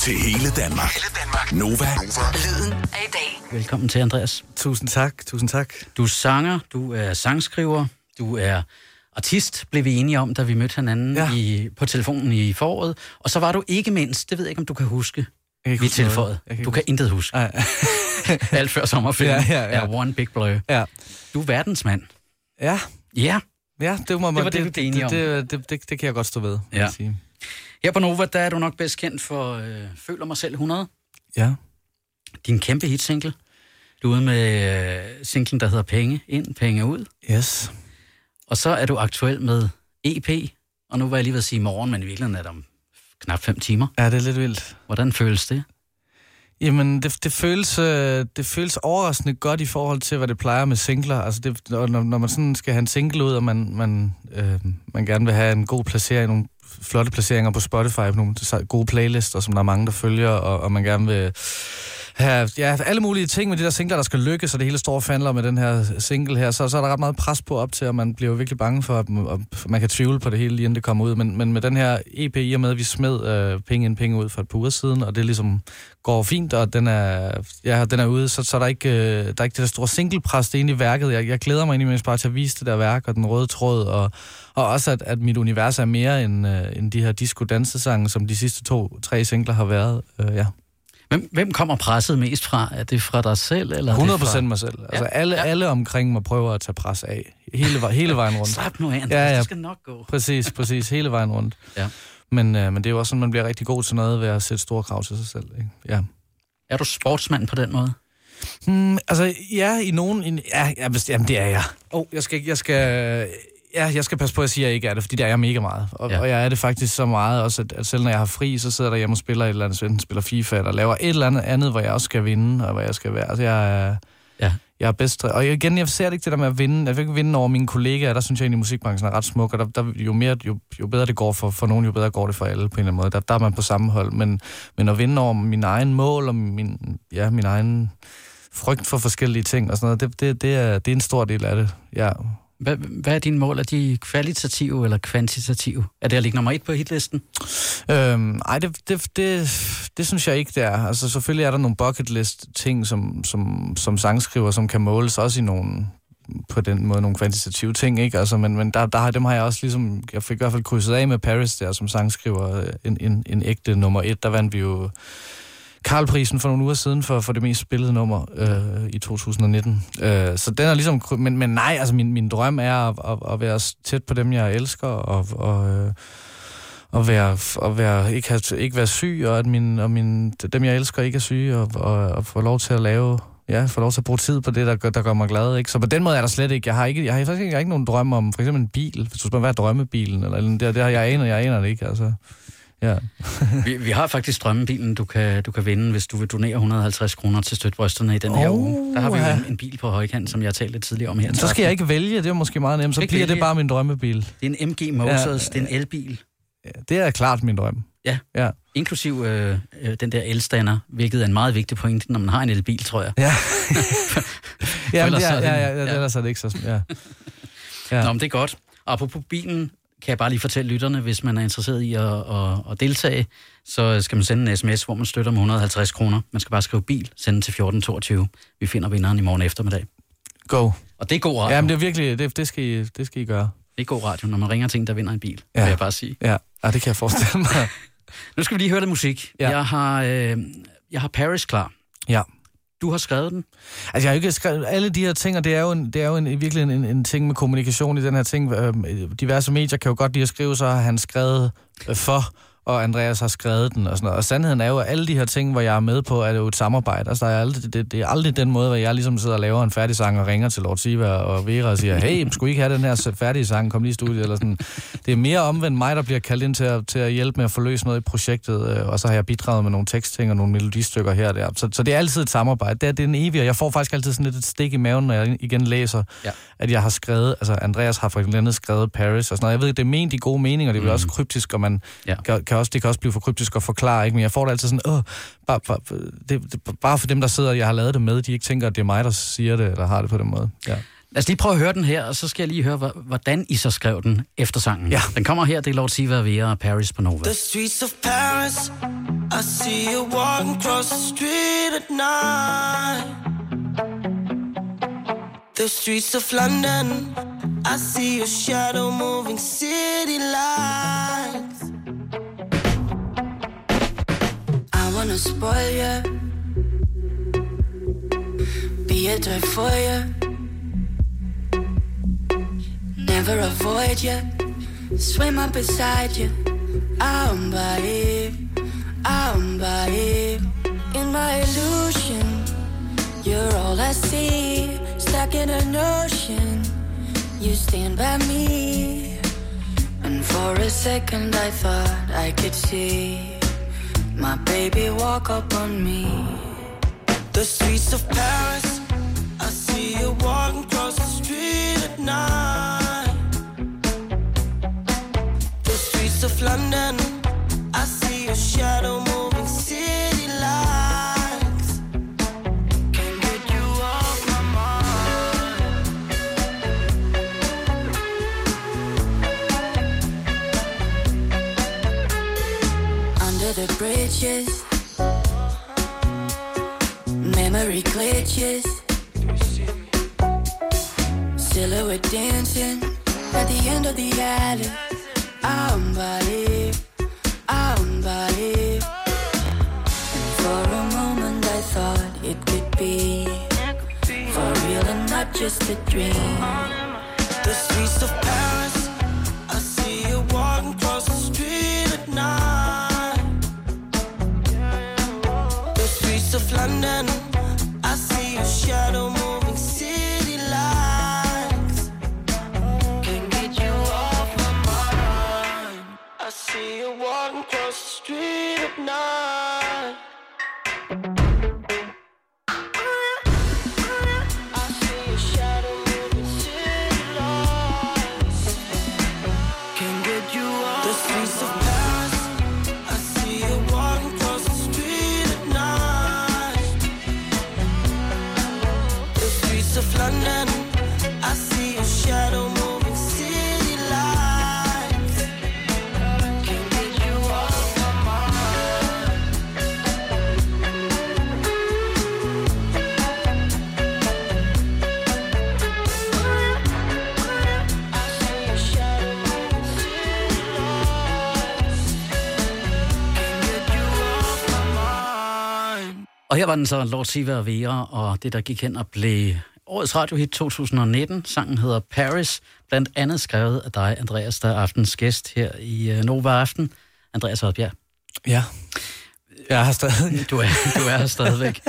til hele Danmark. Hele Danmark. Nova. Lyden af i dag. Velkommen til, Andreas. Tusind tak, tusind tak. Du er sanger, du er sangskriver, du er artist, blev vi enige om, da vi mødte hinanden ja. Ja. i, på telefonen i foråret. Og så var du ikke mindst, det ved jeg ikke, om du kan huske, kan vi huske. Jeg kan ikke Du kan intet huske. Ej. Alt før sommerferien Ja, ja, ja. er one big blur. Ja. Du er verdensmand. Ja, Ja. ja det, må man, Det var det, vi blev enige om. det, det, det, det, kan jeg godt stå ved, Ja. jeg sige. Her på Nova, der er du nok bedst kendt for øh, Føler mig selv 100. Ja. Din kæmpe hitsingle. Du er ude med øh, singlen, der hedder Penge ind, penge ud. Yes. Og så er du aktuel med EP. Og nu var jeg lige ved at sige morgen, men i virkeligheden er det om knap fem timer. Ja, det er lidt vildt. Hvordan føles det? Jamen, det, det, føles, øh, det føles overraskende godt i forhold til, hvad det plejer med singler. Altså, det, når, når man sådan skal have en single ud, og man, man, øh, man gerne vil have en god placering, nogle flotte placeringer på Spotify, nogle gode playlister, som der er mange, der følger, og, og man gerne vil have ja, alle mulige ting med de der singler, der skal lykkes, og det hele står og fandler med den her single her, så, så er der ret meget pres på op til, og man bliver jo virkelig bange for, at man kan tvivle på det hele, lige inden det kommer ud. Men, men med den her EP, i og med, at vi smed øh, penge ind, penge ud for et par uger siden, og det ligesom går fint, og den er, ja, den er ude, så, så er der ikke, øh, der er ikke det der store singlepres, det er egentlig værket. Jeg, jeg glæder mig egentlig bare til at vise det der værk, og den røde tråd, og, og også, at, at mit univers er mere end, øh, end de her disco-dansesange, som de sidste to-tre singler har været. Øh, ja. Hvem, hvem kommer presset mest fra? Er det fra dig selv? Eller er det 100 fra... procent mig selv. Altså Ja, alle, ja. alle omkring mig prøver at tage pres af. Hele, hele vejen rundt. Slap nu af. Ja, ja. Det skal nok gå. Præcis, præcis. Hele vejen rundt. Ja. Men, øh, men det er jo også sådan, man bliver rigtig god til noget ved at sætte store krav til sig selv. Ikke? Ja. Er du sportsmand på den måde? Hmm, altså, ja, i nogen... I, ja, ja, bestemt, jamen, det er jeg. Oh, jeg skal, jeg skal, ja, jeg skal passe på, at jeg siger, at jeg ikke er det, fordi det er jeg mega meget. Og, Ja. og jeg er det faktisk så meget også, at, at selv når jeg har fri, så sidder jeg derhjemme og spiller et eller andet, enten spiller FIFA, eller laver et eller andet andet, hvor jeg også skal vinde, og hvor jeg skal være. Altså, jeg er... Ja. Jeg er bedst. Og igen, jeg ser det ikke det der med at vinde. Jeg vil ikke vinde over mine kollegaer. Der synes jeg egentlig, at musikbranchen er ret smuk. Og der, der, jo, mere, jo, jo bedre det går for, for nogen, jo bedre går det for alle på en eller anden måde. Der, der er man på samme hold. Men, men at vinde over min egen mål og min, ja, min egen frygt for forskellige ting og sådan noget, det, det, det, er, det er en stor del af det. Ja. Hvad, hvad er dine mål? Er de kvalitative eller kvantitative? Er det at ligge nummer et på hitlisten? Øhm, ej, det, det, det, det synes jeg ikke, det er. Altså, selvfølgelig er der nogle bucket list ting, som, som, som sangskriver, som kan måles også i nogle på den måde nogle kvantitative ting, ikke? Altså, men, men der, der har, dem har jeg også ligesom, jeg fik i hvert fald krydset af med Paris der, som sangskriver øh, en, en, en ægte nummer et. Der vandt vi jo Karlprisen for nogle uger siden for, for det mest spillede nummer øh, i 2019. Øh, så den er ligesom... Men, men nej, altså min, min drøm er at, at, at være tæt på dem, jeg elsker, og, og, øh, og være, og være, ikke, have, ikke være syg, og at min, og min, dem, jeg elsker, ikke er syge, og, og, og få lov til at lave... Ja, få lov til at bruge tid på det, der gør, der gør mig glad. Ikke? Så på den måde er der slet ikke... Jeg har, ikke, jeg har faktisk ikke, jeg har ikke nogen drømme om for eksempel en bil. Hvis du spørger, hvad er drømmebilen? Eller, eller det, det har jeg aner, jeg aner det ikke. Altså. Ja. Vi, vi har faktisk drømmebilen, du kan, du kan vinde, hvis du vil donere 150 kroner til støtbrysterne i den her Oh, uge. Der har vi jo ja. en, en bil på højkant, som jeg talte lidt tidligere om her. Så skal jeg ikke vælge, det er måske meget nemt. Så bliver det bare min drømmebil. Det er en MG Motors, det er en elbil. Ja, det er klart min drøm. Ja. Ja. Inklusiv øh, øh, den der elstander, hvilket er en meget vigtig pointe, når man har en elbil, tror jeg. Ja. ja, ja, ja, ja, ja. ellers er det ikke så... Ja. Ja. Nå, men det er godt. Og apropos bilen, kan jeg bare lige fortælle lytterne, hvis man er interesseret i at, at, at deltage, så skal man sende en sms, hvor man støtter med 150 kroner. Man skal bare skrive bil, sende til 1422. Vi finder vinderen i morgen eftermiddag. Go. Og det er god radio. Ja, men det er virkelig... Det, det, skal, I, det skal I gøre. Det er god radio, når man ringer til en, der vinder en bil. Ja. vil jeg bare sige. Ja, ja det kan jeg forestille mig. Nu skal vi lige høre lidt musik. Ja. Jeg, har, øh, jeg har Paris klar. ja. Du har skrevet den. Altså, jeg har jo ikke skrevet... Alle de her ting, og det er jo, en, det er jo en, virkelig en, en ting med kommunikation i den her ting. Øhm, diverse medier kan jo godt lide at skrive, så har han skrevet for, og Andreas har skrevet den og sådan noget. Og sandheden er jo, at alle de her ting, hvor jeg er med på, er det jo et samarbejde. Altså, der er aldrig, det, det er aldrig den måde, hvor jeg ligesom sidder og laver en færdig sang og ringer til Lord Siva og Vera og siger, hey, skulle I ikke have den her færdige sang, kom lige i studiet, eller sådan. Det er mere omvendt mig, der bliver kaldt ind til at, til at hjælpe med at forløse noget i projektet, øh, og så har jeg bidraget med nogle tekstting og nogle melodistykker her og der. Så, så det er altid et samarbejde. Det er, det er en evig, og jeg får faktisk altid sådan lidt et stik i maven, når jeg igen læser, Ja. at jeg har skrevet, altså Andreas har for eksempel skrevet Paris og sådan noget. Jeg ved, det er ment i gode meninger, det er mm. også kryptisk, og man Ja. kan, kan også, det kan også blive for kryptisk at forklare, ikke? men jeg får det altid sådan, Åh, bare, bare, det, det, bare for dem, der sidder, jeg har lavet det med, de ikke tænker, at det er mig, der siger det, eller har det på den måde. Ja. Lad os lige prøve at høre den her, og så skal jeg lige høre, hvor- hvordan I så skrev den efter sangen. Ja. Den kommer her, det er Lord Siva Vera og Paris på Nova. The streets of Paris I see you walking across the street at night. The streets of London. I see your shadow moving city lights. Wanna spoil you, be a toy for you. Never avoid you, swim up beside you. I'm by I'm by. In my illusion, you're all I see. Stuck in an ocean, you stand by me. And for a second, I thought I could see my baby walk up on me. The streets of Paris, I see you walking across the street at night. The streets of London, I see your shadow moving bridges, memory glitches. Silhouette dancing at the end of the alley. I'm body, I'm body. For a moment I thought it could be for real and not just a dream. The streets of Paris, London. I see a shadow moving city lights. Can't get you off my mind. I see a shadow moving city lights. Can't get you off my mind. Og her var den så Lord Siva og Vera, og det der gik hen og blev årets radiohit 2019. Sangen hedder Paris, blandt andet skrevet af dig, Andreas, der er aftens gæst her i øh, Nova Aften. Andreas Oddbjerg, Ja. Jeg har stadig... du er, du er her stadigvæk.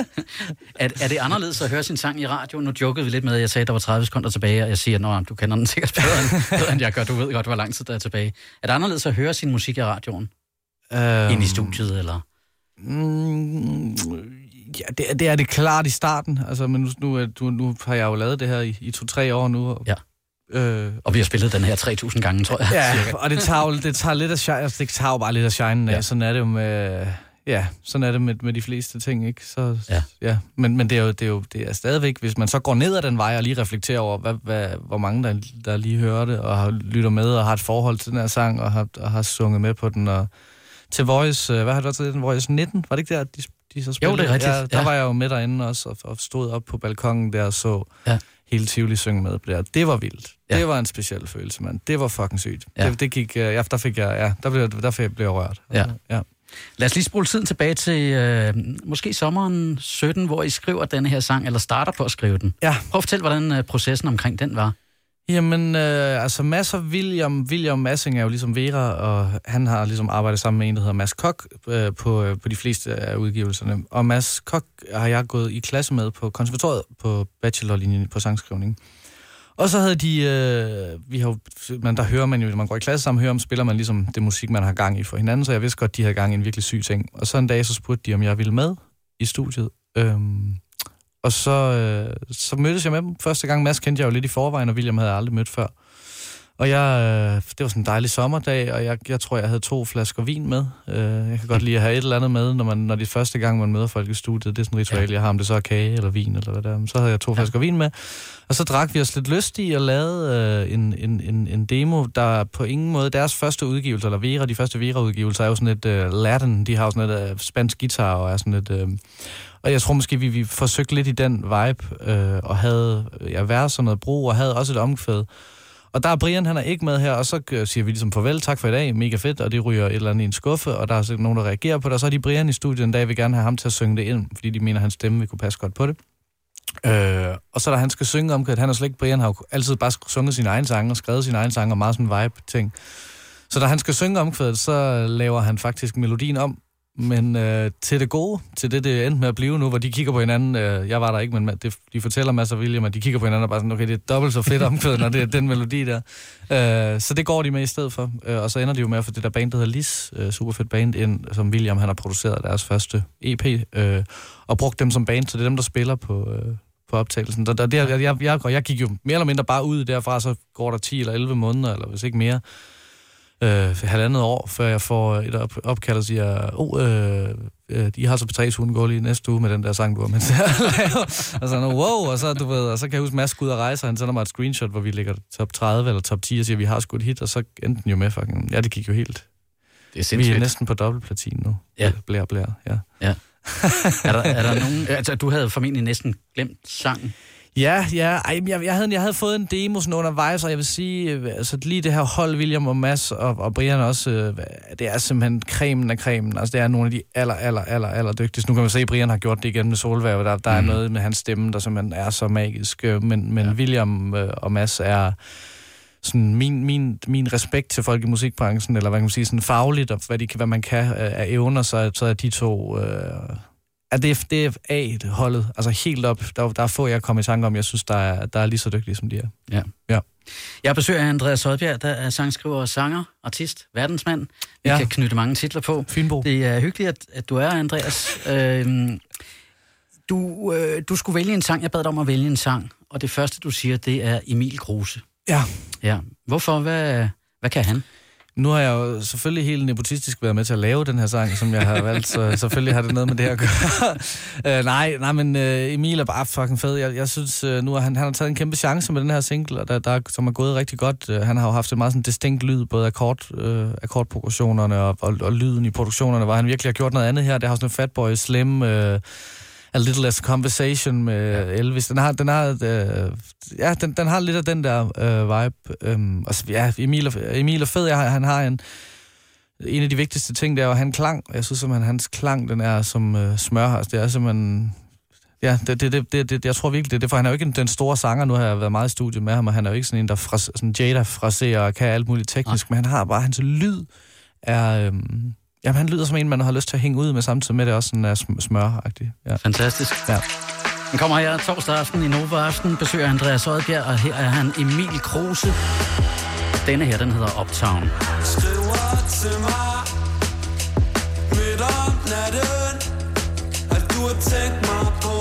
er, er det anderledes at høre sin sang i radio? Nu jokede vi lidt med, at jeg sagde, at der var 30 sekunder tilbage, og jeg siger, at du kender den sikkert bedre, end, bedre, end jeg gør. Du ved godt, hvor lang tid der er tilbage. Er det anderledes at høre sin musik i radioen? Øhm, Ind i studiet, eller? Mm, ja, det, er- det er det klart i starten. Altså, men nu, nu, nu, nu har jeg jo lavet det her i, i to-tre år nu. Og, Ja. Øh, Og vi har spillet den her 3.000 gange, tror jeg. ja, cirka. og det tager, jo, det tager lidt af shine, altså, det tager jo bare lidt af shine af. Ja. Ja. Sådan er det jo med, ja, sådan er det med, med de fleste ting, ikke? Så, Ja. ja. Men, men det er jo, det er jo det er stadigvæk, hvis man så går ned ad den vej og lige reflekterer over, hvad, hvad, hvor mange der, der lige hører det, og har, lytter med og har et forhold til den her sang, og har, og har sunget med på den, og til Voice, øh, hvad har det været til den? Voice 19? Var det ikke der, de, de så spillede? det er rigtigt, Ja, der ja. var jeg jo med derinde også, og, og stod op på balkongen der og så Ja. hele Tivoli synge med på det var vildt. Ja. Det var en speciel følelse, mand. Det var fucking sygt. Ja. Det, det gik, øh, ja, der fik jeg, ja, der blev, der fik jeg blev jeg rørt. Ja. ja. Lad os lige spole tiden tilbage til øh, måske sommeren 17, hvor I skriver denne her sang, eller starter på at skrive den. Ja. Prøv at fortælle, hvordan øh, processen omkring den var. Jamen, øh, altså Mads og William, William Massing er jo ligesom Vera, og han har ligesom arbejdet sammen med en, der hedder Mads Kok øh, på, øh, på de fleste af udgivelserne. Og Mads Kok har jeg gået i klasse med på konservatoriet på bachelorlinjen på sangskrivning. Og så havde de, øh, vi har jo, man, der hører man jo, når man går i klasse sammen, hører, spiller man ligesom det musik, man har gang i for hinanden, så jeg vidste godt, de havde gang i en virkelig syg ting. Og så en dag, så spurgte de, om jeg ville med i studiet. Øhm, og så, øh, så mødtes jeg med dem første gang. Mads kendte jeg jo lidt i forvejen, og William havde jeg aldrig mødt før. Og jeg, øh, det var sådan en dejlig sommerdag, og jeg, jeg tror, jeg havde to flasker vin med. Øh, jeg kan godt lide at have et eller andet med, når, man, når det er første gang, man møder folk i studiet. Det er sådan et ritual, ja. jeg har, om det så er kage eller vin eller hvad der er. Så havde jeg to ja. flasker vin med, og så drak vi os lidt lystige og lavede øh, en, en, en, en demo, der på ingen måde, deres første udgivelse, eller Vera, de første Vera-udgivelser, er jo sådan et øh, Latin, de har jo sådan et øh, spansk guitar, og er sådan et... Øh, og jeg tror måske, vi, vi forsøgte lidt i den vibe, øh, og havde ja, været sådan noget brug, og havde også et omkvæd. Og der er Brian, han er ikke med her, og så øh, siger vi ligesom farvel, tak for i dag, mega fedt, og det ryger et eller andet i en skuffe, og der er nogen, der reagerer på det, og så er de Brian i studiet en dag, vil gerne have ham til at synge det ind, fordi de mener, at hans stemme vil kunne passe godt på det. Øh, og så da han skal synge om, at han er slet ikke, Brian har jo altid bare sunget sin egen sang og skrevet sin egen sang og meget sådan vibe-ting. Så da han skal synge omkvædet, så laver han faktisk melodien om, men øh, til det gode, til det, det endte med at blive nu, hvor de kigger på hinanden, øh, jeg var der ikke, men det, de fortæller masser af William, at de kigger på hinanden og bare sådan, okay, det er dobbelt så fedt omkvædet, når det er den melodi der. Øh, så det går de med i stedet for. Øh, og så ender de jo med at få det der band, der hedder Lis, øh, super fedt band, ind, som William han har produceret deres første EP, øh, og brugt dem som band, så det er dem, der spiller på, øh, på optagelsen. Der, der, der, jeg, jeg, jeg, jeg gik jo mere eller mindre bare ud derfra, så går der 10 eller 11 måneder, eller hvis ikke mere, øh, halvandet år, før jeg får et op, opkald og siger, oh, øh, øh, I har så på tre ugen går lige næste uge med den der sang, du har med til at lave. og så, wow, og så, du ved, og så kan jeg huske, Mads ud og rejse, og han sender mig et screenshot, hvor vi ligger top 30 eller top 10, og siger, vi har sgu et hit, og så endte den jo med fucking, ja, det gik jo helt. Det er Vi er næsten på dobbeltplatin nu. Ja. Blær, blær, ja. ja. er, der, er der nogen, altså du havde formentlig næsten glemt sangen. Ja, ja. Ej, jeg, jeg, havde, jeg havde fået en demo sådan undervejs, og jeg vil sige, øh, altså lige det her hold, William og Mads og, og Brian også, øh, det er simpelthen cremen af cremen. Altså det er nogle af de aller, aller, aller, aller dygtigste. Nu kan man se, at Brian har gjort det igen med Solværv, der, der mm. er noget med hans stemme, der simpelthen er så magisk. Øh, men, men ja. William og Mads er sådan min, min, min respekt til folk i musikbranchen, eller hvad kan man sige, sådan fagligt, og hvad, de, hvad man kan af evner, så, så er de to... Øh, at det, det er A-holdet, altså helt op. Der, der er få, jeg kommer i tanke om, jeg synes, der er, der er lige så dygtige, som de er. Ja. ja. Jeg besøger Andreas Højbjerg, der er sangskriver og sanger, artist, verdensmand. Vi ja. kan knytte mange titler på. Fynbo. Det er hyggeligt, at, at du er, Andreas. øhm, du, øh, du skulle vælge en sang. Jeg bad dig om at vælge en sang, og det første, du siger, det er Emil Kruse. Ja. Ja. Hvorfor? Hvad, hvad kan han? Nu har jeg jo selvfølgelig helt nepotistisk været med til at lave den her sang, som jeg har valgt, så selvfølgelig har det noget med det at gøre. uh, nej, nej, men uh, Emil er bare fucking fed. Jeg, jeg synes, uh, nu har han, han har taget en kæmpe chance med den her single, og der, der, som er gået rigtig godt. Uh, han har jo haft en meget sådan distinkt lyd, både akkord, uh, akkordprogressionerne og, og, og, lyden i produktionerne, hvor han virkelig har gjort noget andet her. Det har sådan en Fatboy Slim... Uh, A Little Less Conversation med ja. Elvis. Den har, den har, øh, ja, den, den har lidt af den der øh, vibe. Øhm, og så, ja, Emil er, Emil er fed. Jeg, han har en, en af de vigtigste ting, det er jo, han klang. Jeg synes simpelthen, hans klang, den er som øh, smør. Altså, det er simpelthen... Ja, det, det, det, det, det, jeg tror virkelig, det er det, for han er jo ikke den store sanger. Nu har jeg været meget i studiet med ham, og han er jo ikke sådan en, der fras, sådan Jada fraserer og kan alt muligt teknisk, ja. men han har bare, hans lyd er... Øhm, Jamen, han lyder som en, man har lyst til at hænge ud med, samtidig med det også sådan er sm- smøragtigt. Ja. Fantastisk. Ja. Han kommer her torsdag aften i Nova Aften, besøger Andreas Oddbjerg, og her er han Emil Kruse. Denne her, den hedder Uptown. Skriver til mig midt om natten, at du har tænkt mig på,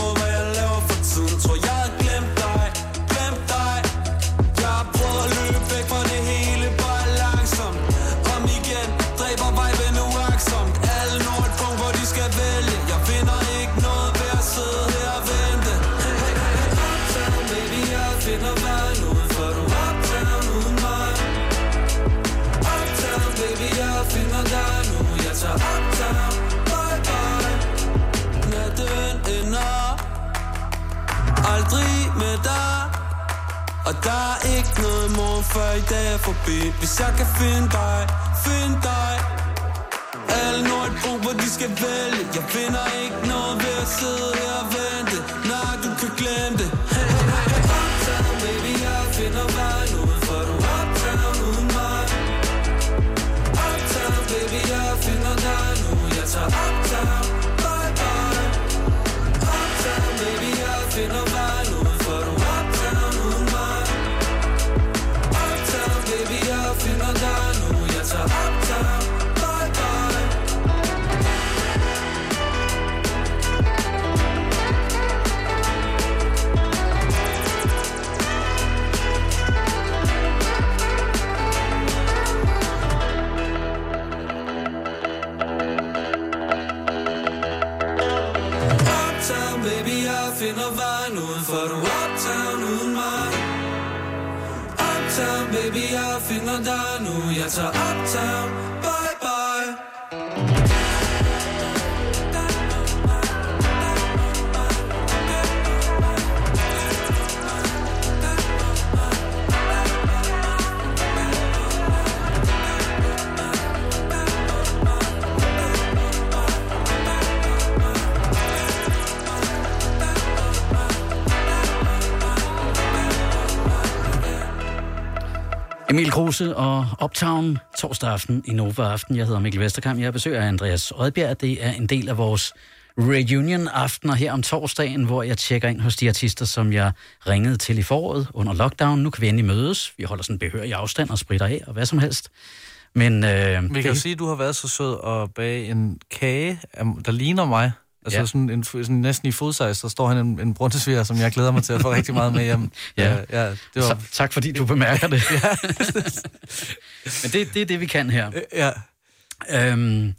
Og der er ikke noget morgen før i dag er forbi. Hvis jeg kan finde dig, finde dig. Alle Nordbro, hvor de skal vælge. Jeg finder ikke noget ved at sidde her og vente. Nej, du kan glemme det. Finder vejen uden for du uptown uden mig? Uptown, baby, jeg finder dig nu. Jeg tager uptown, Emil Kruse og Uptown torsdag aften i Nova Aften. Jeg hedder Mikkel Vesterkamp. Jeg besøger Andreas Rødbjerg. Det er en del af vores reunion-aftener her om torsdagen, hvor jeg tjekker ind hos de artister, som jeg ringede til i foråret under lockdown. Nu kan vi endelig mødes. Vi holder sådan behørig afstand og spritter af og hvad som helst. Men, øh, Vi kan jo det, sige, at du har været så sød at bage en kage, der ligner mig. Altså Ja. sådan, en, sådan næsten i fodsejs, så står han en, en brunsviger, som jeg glæder mig til at få rigtig meget med hjem. Ja. Øh, ja det var, så, tak fordi du bemærker det. Men det, det er det, vi kan her. ja. Øhm,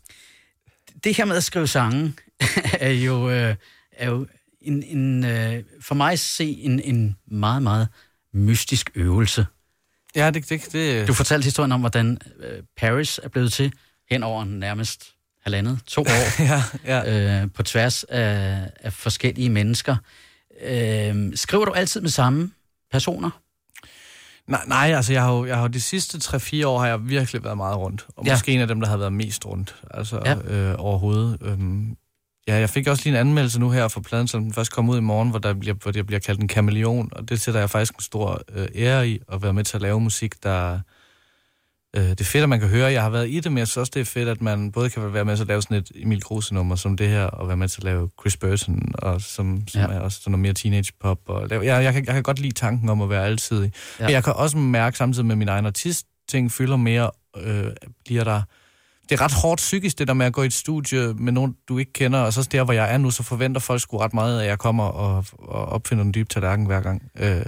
det her med at skrive sange er jo, øh, er jo en, en, øh, for mig at se en, en meget, meget mystisk øvelse. ja, det, det, det, Du fortalte historien om, hvordan øh, Paris er blevet til hen over nærmest halvandet, to år, ja, ja. øh, på tværs af, af forskellige mennesker. Øh, skriver du altid med samme personer? Nej, nej, altså jeg har jo, jeg har jo de sidste 3-4 år har jeg virkelig været meget rundt. Og Ja. måske en af dem, der har været mest rundt, altså Ja. øh, overhovedet. Øhm, ja, jeg fik også lige en anmeldelse nu her for pladen, som den først kom ud i morgen, hvor, der bliver, hvor det bliver kaldt en kameleon, og det sætter jeg faktisk en stor øh, ære i, at være med til at lave musik, der... Øh, det er fedt, at man kan høre, jeg har været i det, men jeg synes også, det er fedt, at man både kan være med til at lave sådan et Emil Kruse-nummer som det her, og være med til at lave Chris Burton, og som, som Ja. er også sådan noget mere teenage-pop. Og lave, jeg, jeg, kan, jeg kan godt lide tanken om at være alsidig. Ja. Ja. Men jeg kan også mærke samtidig med min egen artist-ting fylder mere, øh, bliver der... Det er ret hårdt psykisk, det der med at gå i et studie med nogen, du ikke kender, og så der, hvor jeg er nu, så forventer folk sgu ret meget, at jeg kommer og, og opfinder en dyb tallerken hver gang. Øh,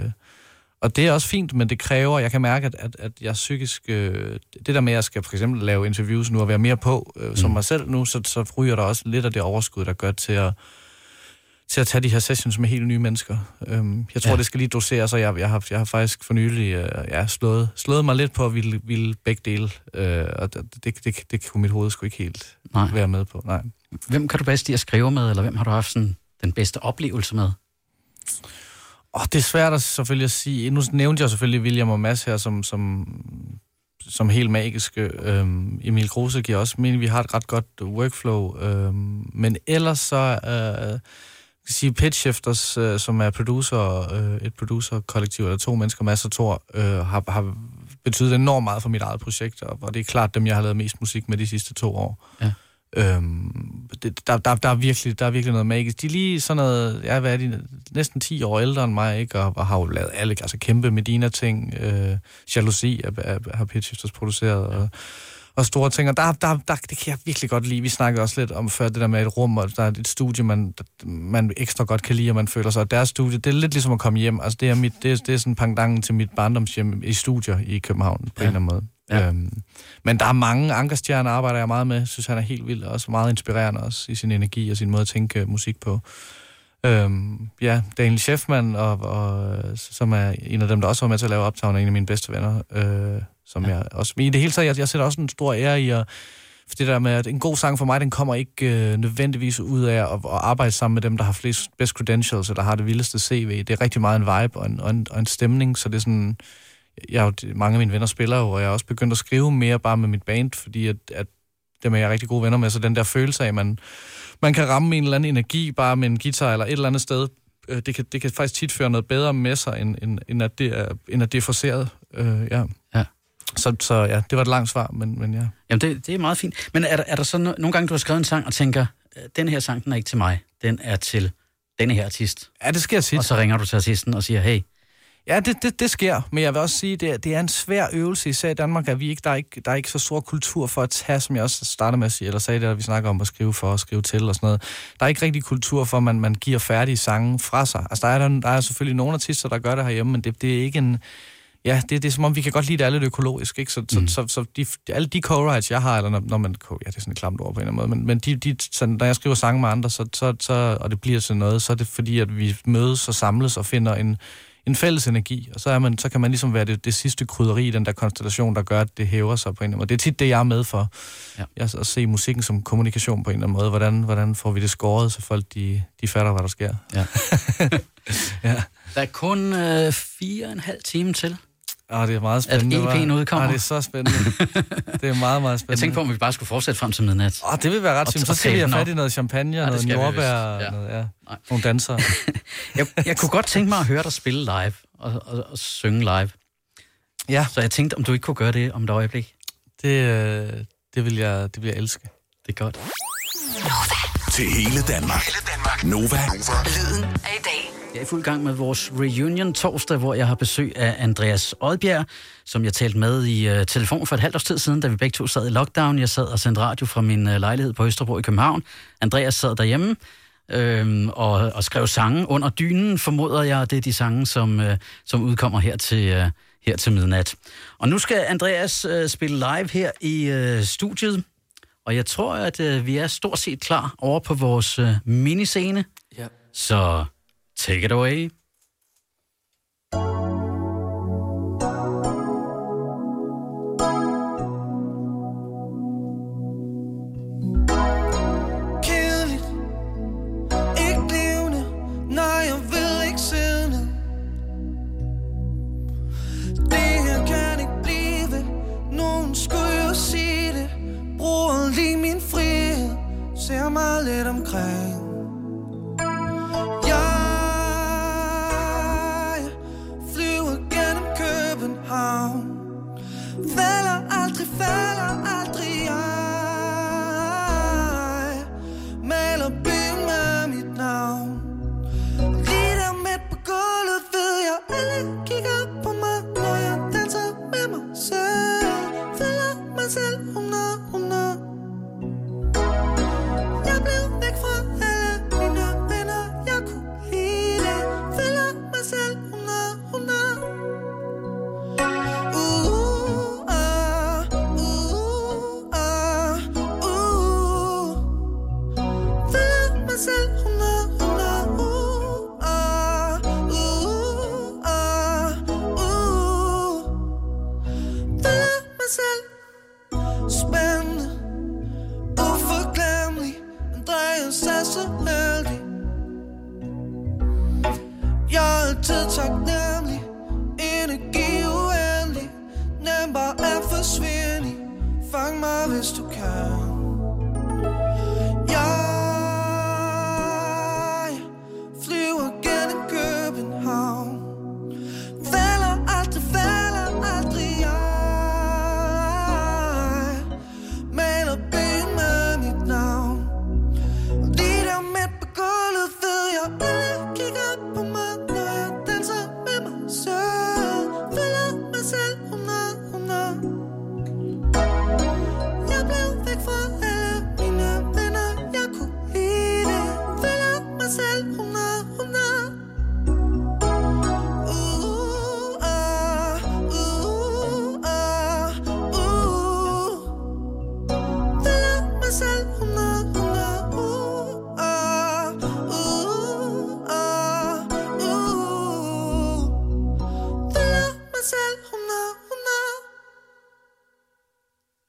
og det er også fint, men det kræver, jeg kan mærke, at, at, at jeg psykisk... Øh, det der med, at jeg skal for eksempel lave interviews nu og være mere på øh, som Mm. mig selv nu, så, så ryger der også lidt af det overskud, der gør til at, til at tage de her sessions med helt nye mennesker. Øhm, jeg tror, Ja. det skal lige doseres, og jeg, jeg, har, jeg har faktisk for nylig øh, ja, slået, slået mig lidt på at ville, ville begge dele, øh, og det, det, det, det kunne mit hoved sgu ikke helt Nej. være med på. Nej. Hvem kan du bedst lide at skrive med, eller hvem har du haft sådan, den bedste oplevelse med? Og det er svært at selvfølgelig at sige. Nu nævnte jeg selvfølgelig William og Mads her som, som, som helt magiske. Øhm, Emil Kruse giver også mening, vi har et ret godt workflow. Øhm, men ellers så... Øh, kan sige Pitch Shifters, øh, som er producer, øh, et producer-kollektiv, eller to mennesker, masser og Thor, øh, har, har betydet enormt meget for mit eget projekt, og, og det er klart dem, jeg har lavet mest musik med de sidste to år. Ja. Øhm, det, der, der, der, er virkelig, der er virkelig noget magisk. De er lige sådan noget, ja, hvad er de, næsten 10 år ældre end mig, ikke? Og, og har jo lavet alle, altså kæmpe Medina-ting. Øh, Jalousi er, er, har Pitch Shifters produceret, og, og store ting. Og der, der, der, det kan jeg virkelig godt lide. Vi snakkede også lidt om før det der med et rum, og der er et studie, man, man ekstra godt kan lide, og man føler sig. Og deres studie, det er lidt ligesom at komme hjem. Altså det er, mit, det er, det er sådan pangdangen til mit barndomshjem i studier i København, på Ja. en eller anden måde. Ja. Øhm, men der er mange Ankerstjerner, arbejder jeg meget med. Jeg synes, han er helt vild, og også meget inspirerende også i sin energi og sin måde at tænke øh, musik på. Øhm, ja, Daniel Scheffman, og, og, som er en af dem, der også var med til at lave Uptown, er en af mine bedste venner. Øh, som Ja. jeg også, men i det hele taget, jeg, jeg sætter også en stor ære i at for det der med, at en god sang for mig, den kommer ikke øh, nødvendigvis ud af at, at arbejde sammen med dem, der har flest best credentials, og der har det vildeste CV. Det er rigtig meget en vibe og en, og en, og en stemning, så det er sådan... Jeg, jo- mange af mine venner spiller jo, og jeg har også begyndt at skrive mere bare med mit band, fordi at, at dem er jeg rigtig gode venner med, så den der følelse af, at man, man kan ramme en eller anden energi bare med en guitar eller et eller andet sted, øh, det, kan, det kan faktisk tit føre noget bedre med sig, end, end, end, at, det er, end at det er forceret. Øh, ja. Ja. Så, så ja, det var et langt svar, men, men ja. Jamen, det, det er meget fint. Men er der, er der så no- nogle gange, du har skrevet en sang og tænker, "Øh, den her sang, den er ikke til mig, den er til denne her artist. Ja, det sker tit. Og så ringer du til artisten og siger, hey, Ja, det, det, det sker, men jeg vil også sige, det er, det er en svær øvelse, især i Danmark, at vi ikke, der, er ikke, der er ikke så stor kultur for at tage, som jeg også startede med at sige, eller sagde det, at vi snakker om at skrive for og skrive til og sådan noget. Der er ikke rigtig kultur for, at man, man giver færdige sange fra sig. Altså, der er, der, der er selvfølgelig nogle artister, der gør det herhjemme, men det, det er ikke en... ja, det, det er som om, vi kan godt lide, det er lidt økologisk, ikke? Så, Mm. så, så, så de, alle de co-writes, jeg har, eller når, når man, ja, det er sådan et klamt ord på en eller anden måde, men, men de, de, så, når jeg skriver sange med andre, så, så, så, og det bliver sådan noget, så er det fordi, at vi mødes og samles og finder en, en fælles energi, og så, er man, så kan man ligesom være det, det sidste krydderi i den der konstellation, der gør, at det hæver sig på en eller anden måde. Det er tit det, jeg er med for. Ja. Jeg, at se musikken som kommunikation på en eller anden måde. Hvordan, hvordan får vi det skåret, så folk de, de fatter, hvad der sker. Ja. ja. Der er kun øh, fire og en halv time til. Ah, det er meget spændende. At EP'en udkommer. Ah, det er så spændende. det er meget, meget spændende. Jeg tænkte på, om vi bare skulle fortsætte frem til midnat. Åh, det vil være ret og Så skal vi have fat i noget champagne, og det noget jordbær. Ja. og noget, ja. Nej. nogle dansere. Jeg, jeg kunne godt tænke mig at høre dig spille live og, og, og synge live. Ja, Så jeg tænkte, om du ikke kunne gøre det om et øjeblik. det, øh, det, vil jeg, det vil jeg elske. Det er godt. Til hele Danmark. Hele Danmark. Nova. Lyden af i dag. Jeg er i fuld gang med vores reunion torsdag, hvor jeg har besøg af Andreas Oddbjerg, som jeg talte med i uh, telefon for et halvt års tid siden, da vi begge to sad i lockdown. Jeg sad og sendte radio fra min uh, lejlighed på Østerbro i København. Andreas sad derhjemme øhm, og, og skrev sange under dynen, formoder jeg. Det er de sange, som, uh, som udkommer her til, uh, her til midnat. Og nu skal Andreas uh, spille live her i uh, studiet. Og jeg tror, at uh, vi er stort set klar over på vores uh, miniscene. Ja. Så take it away.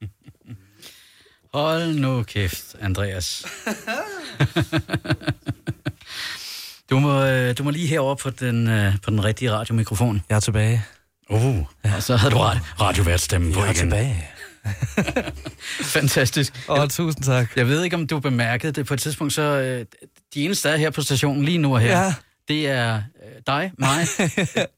Hold nu kæft, Andreas. du, må, øh, du må lige herover på den, øh, på den rigtige radiomikrofon. Jeg er tilbage. Uh, og så havde du rad- radioværtstemme på Jeg er igen. tilbage. Fantastisk. Åh, oh, tusind tak. Jeg ved ikke, om du bemærkede det på et tidspunkt, så øh, de eneste, der er her på stationen lige nu og her, Ja. det er øh, dig, mig,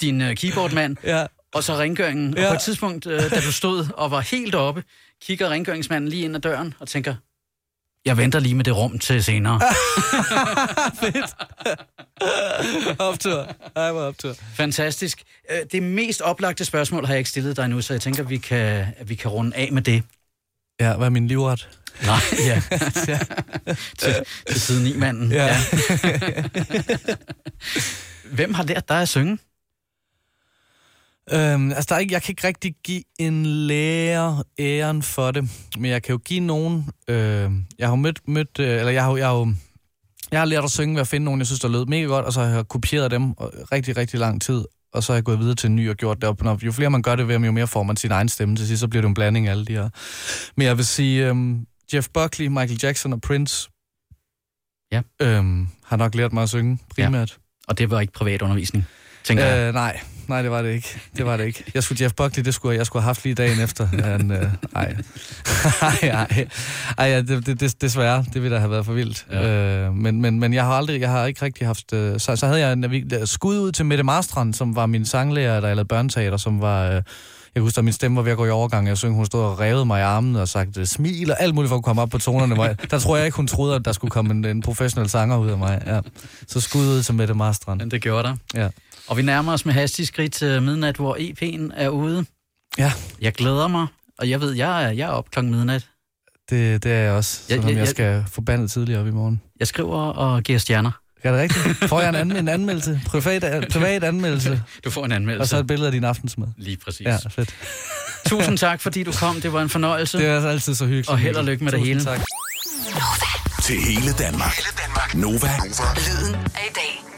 din øh, keyboardmand, Ja. og så rengøringen. Ja. Ja. Og på et tidspunkt, øh, da du stod og var helt oppe, kigger rengøringsmanden lige ind ad døren og tænker, jeg venter lige med det rum til senere. Optur. Ej, hvor optur. Fantastisk. Øh, Det mest oplagte spørgsmål har jeg ikke stillet dig nu, så jeg tænker, at vi kan, at vi kan runde af med det. Ja, hvad er min livret? Nej, ja. til, til siden i manden. Ja. Hvem har lært dig at synge? Øhm, altså, der er ikke, jeg kan ikke rigtig give en lærer æren for det, men jeg kan jo give nogen... Øh, jeg har jo mødt, mødt øh, eller jeg har, jeg har jo... Jeg har lært at synge ved at finde nogen, jeg synes, der lød mega godt, og så har jeg kopieret dem rigtig, rigtig lang tid, og så har jeg gået videre til en ny og gjort det op. Når, jo flere man gør det ved, jo mere får man sin egen stemme til sidst, så bliver det en blanding af alle de her. Men jeg vil sige, øhm, Jeff Buckley, Michael Jackson og Prince Ja. øhm, har nok lært mig at synge primært. Og det var ikke privat undervisning, tænker jeg. Øh, nej, nej, det var det ikke. Det var det ikke. Jeg skulle Jeff Buckley, det skulle jeg, jeg skulle have haft lige dagen efter. Men, øh, ej. ej, ej. Ej, ja, det, det, det, desværre, det ville da have været for vildt. Ja. Øh, men, men, men jeg har aldrig, jeg har ikke rigtig haft... Øh, så, så havde jeg en navig- skud ud til Mette Marstrand, som var min sanglærer, der jeg lavede børneteater, som var... Øh, jeg kan huske, at min stemme var ved at gå i overgang. Jeg syng, hun stod og revede mig i armen og sagt øh, smil og alt muligt for at komme op på tonerne. Hvor jeg, der tror jeg ikke, hun troede, at der skulle komme en, en professionel sanger ud af mig. Ja. Så skud ud til Mette Marstrand. Men det gjorde der. Ja. Og vi nærmer os med hastig skridt til midnat, hvor EP'en er ude. Ja. Jeg glæder mig, og jeg ved, jeg er, jeg er op klokken midnat. Det, det er jeg også, Ja, selvom ja, jeg ja. skal forbandet tidligere op i morgen. Jeg skriver og giver stjerner. Er det rigtigt? Får jeg en, an, en anmeldelse? Privat, privat anmeldelse? Du får en Og anmeldelse. så et billede af din aftensmad? Lige præcis. Ja, fedt. Tusind tak, fordi du kom. Det var en fornøjelse. Det er altså altid så hyggeligt. Og held og lykke med det Tusind hele. Tak. Til hele Danmark. Hele Danmark. Nova. Lyden af i dag.